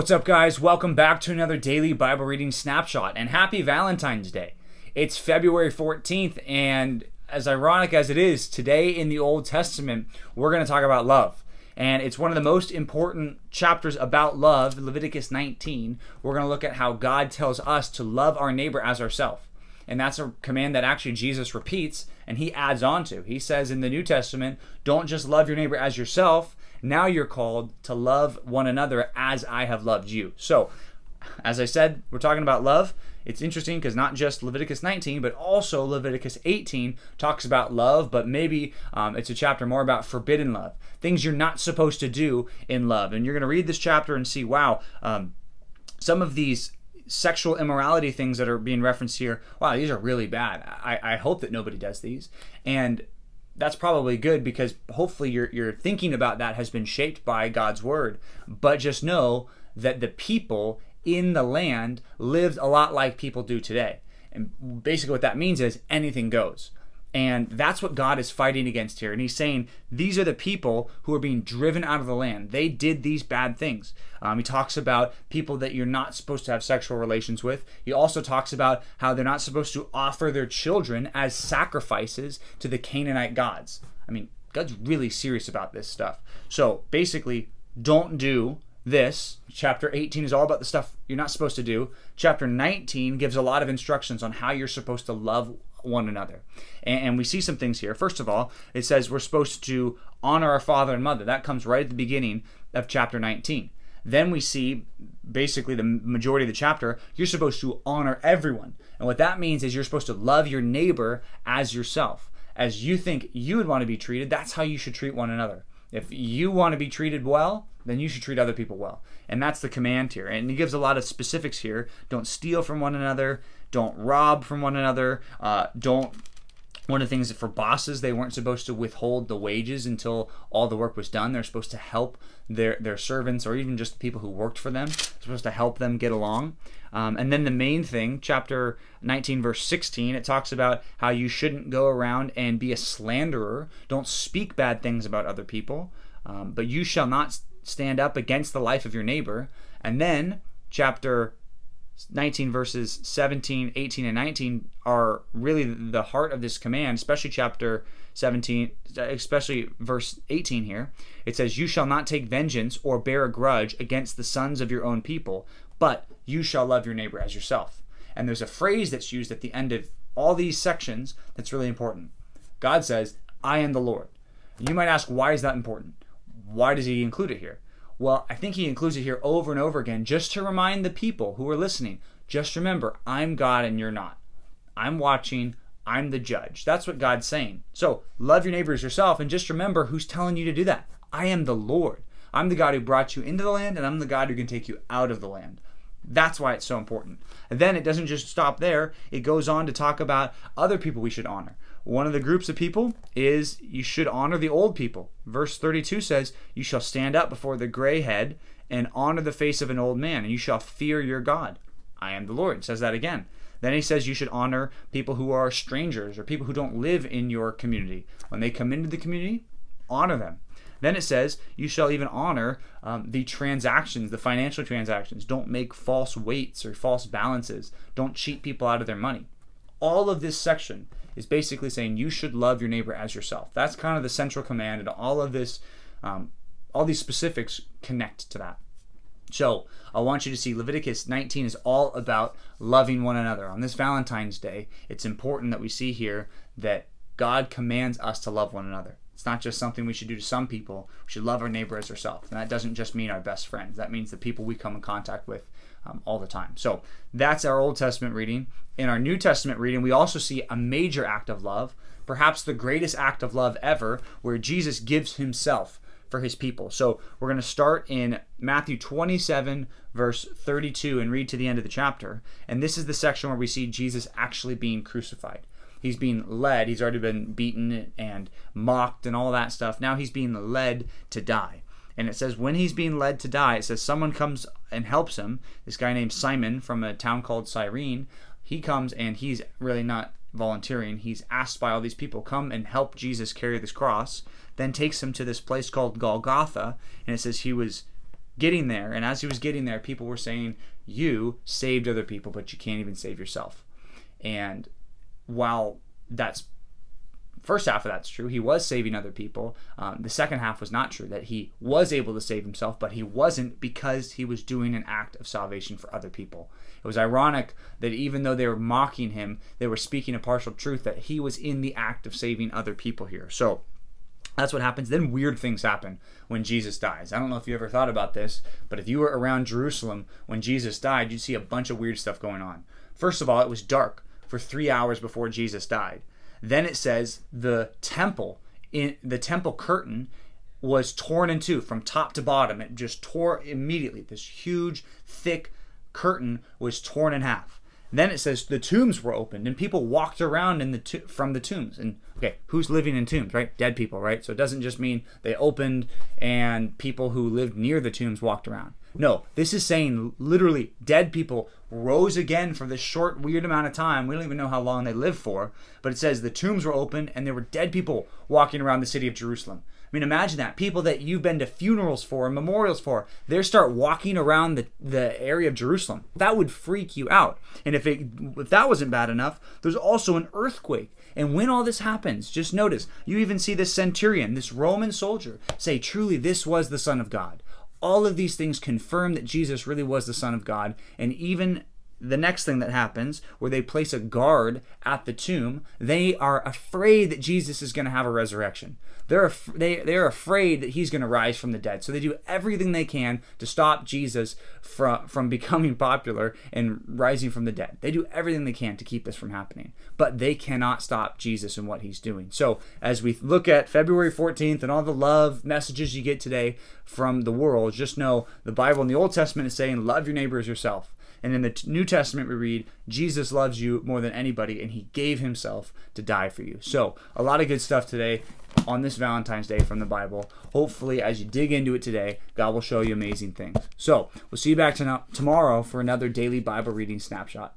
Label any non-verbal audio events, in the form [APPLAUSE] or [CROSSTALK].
What's up, guys? Welcome back to another daily Bible reading snapshot and happy Valentine's Day. It's February 14th, and as ironic as it is, today in the Old Testament, we're going to talk about love. And it's one of the most important chapters about love, Leviticus 19. We're going to look at how God tells us to love our neighbor as ourselves. And that's a command that actually Jesus repeats and he adds on to. He says in the New Testament, don't just love your neighbor as yourself. Now you're called to love one another as I have loved you. So, as I said, we're talking about love. It's interesting because not just Leviticus 19, but also Leviticus 18 talks about love, but maybe um, it's a chapter more about forbidden love, things you're not supposed to do in love. And you're going to read this chapter and see, wow, um, some of these sexual immorality things that are being referenced here, wow, these are really bad. I, I hope that nobody does these. And that's probably good because hopefully your, your thinking about that has been shaped by God's word. But just know that the people in the land lived a lot like people do today. And basically, what that means is anything goes. And that's what God is fighting against here. And he's saying these are the people who are being driven out of the land. They did these bad things. Um, he talks about people that you're not supposed to have sexual relations with. He also talks about how they're not supposed to offer their children as sacrifices to the Canaanite gods. I mean, God's really serious about this stuff. So basically, don't do this. Chapter 18 is all about the stuff you're not supposed to do. Chapter 19 gives a lot of instructions on how you're supposed to love one another. And, and, we see some things here. First of all, it says we're supposed to honor our father and mother. That comes right at the beginning of chapter 19. Then we see basically the majority of the chapter, you're supposed to honor everyone. And what that means is you're supposed to love your neighbor as yourself. As you think you would want to be treated, that's how you should treat one another. If you want to be treated well, then you should treat other people well. And that's the command here. And he gives a lot of specifics here. Don't steal from one another. Don't rob from one another. Uh, don't. One of the things that for bosses, they weren't supposed to withhold the wages until all the work was done. They're supposed to help their their servants or even just the people who worked for them. Supposed to help them get along. Um, and then the main thing, chapter 19, verse 16, it talks about how you shouldn't go around and be a slanderer. Don't speak bad things about other people. Um, but you shall not stand up against the life of your neighbor. And then chapter 19 verses 17 18 and 19 are really the heart of this command especially chapter 17 especially verse 18 here. It says you shall not take vengeance or bear a grudge against the sons of your own people but you shall love your neighbor as yourself. And there's a phrase that's used at the end of all these sections that's really important. God says i am the lord. You might ask why is that important? Why does he include it here? Well, I think he includes it here over and over again just to remind the people who are listening just remember, I'm God and you're not. I'm watching, I'm the judge. That's what God's saying. So love your neighbors yourself and just remember who's telling you to do that. I am the Lord. I'm the God who brought you into the land and I'm the God who can take you out of the land. That's why it's so important. And then it doesn't just stop there, it goes on to talk about other people we should honor. One of the groups of people is you should honor the old people. Verse 32 says, You shall stand up before the gray head and honor the face of an old man, and you shall fear your God. I am the Lord. It says that again. Then he says you should honor people who are strangers or people who don't live in your community. When they come into the community, honor them. Then it says you shall even honor um, the transactions, the financial transactions. Don't make false weights or false balances. Don't cheat people out of their money. All of this section is basically saying you should love your neighbor as yourself. That's kind of the central command, and all of this, um, all these specifics connect to that. So I want you to see Leviticus 19 is all about loving one another. On this Valentine's Day, it's important that we see here that God commands us to love one another. It's not just something we should do to some people. We should love our neighbor as ourselves. And that doesn't just mean our best friends. That means the people we come in contact with um, all the time. So that's our Old Testament reading. In our New Testament reading, we also see a major act of love, perhaps the greatest act of love ever, where Jesus gives himself for his people. So we're going to start in Matthew 27, verse 32, and read to the end of the chapter. And this is the section where we see Jesus actually being crucified. He's being led, he's already been beaten and mocked and all that stuff. Now he's being led to die. And it says, when he's being led to die, it says someone comes and helps him. This guy named Simon from a town called Cyrene, he comes and he's really not volunteering. He's asked by all these people, come and help Jesus carry this cross. then takes him to this place called Golgotha, and it says he was getting there, and as he was getting there, people were saying, "You saved other people, but you can't even save yourself." And while that's first half of that's true. He was saving other people. Um, the second half was not true, that he was able to save himself, but he wasn't because he was doing an act of salvation for other people. It was ironic that even though they were mocking him, they were speaking a partial truth that he was in the act of saving other people here. So that's what happens. Then weird things happen when Jesus dies. I don't know if you ever thought about this, but if you were around Jerusalem when Jesus died, you'd see a bunch of weird stuff going on. First of all, it was dark for three hours before Jesus died. Then it says the temple in the temple curtain was torn in two from top to bottom. It just tore immediately. This huge, thick curtain was torn in half. Then it says the tombs were opened and people walked around in the to- from the tombs. And okay, who's living in tombs, right? Dead people, right? So it doesn't just mean they opened and people who lived near the tombs walked around. No, this is saying literally dead people rose again for this short, weird amount of time. We don't even know how long they lived for, but it says the tombs were open and there were dead people walking around the city of Jerusalem. I mean, imagine that. People that you've been to funerals for and memorials for, they start walking around the, the area of Jerusalem. That would freak you out. And if it if that wasn't bad enough, there's also an earthquake. And when all this happens, just notice, you even see this centurion, this Roman soldier, say, truly, this was the Son of God. All of these things confirm that Jesus really was the Son of God. And even the next thing that happens, where they place a guard at the tomb, they are afraid that Jesus is going to have a resurrection. They're af- they they're afraid that he's going to rise from the dead. So they do everything they can to stop Jesus from from [LAUGHS] becoming popular and rising from the dead. They do everything they can to keep this from happening, but they cannot stop Jesus and what he's doing. So as we look at February 14th and all the love messages you get today from the world, just know the Bible in the Old Testament is saying love your neighbor as yourself. And in the New Testament, we read, Jesus loves you more than anybody, and he gave himself to die for you. So, a lot of good stuff today on this Valentine's Day from the Bible. Hopefully, as you dig into it today, God will show you amazing things. So, we'll see you back to tomorrow for another daily Bible reading snapshot.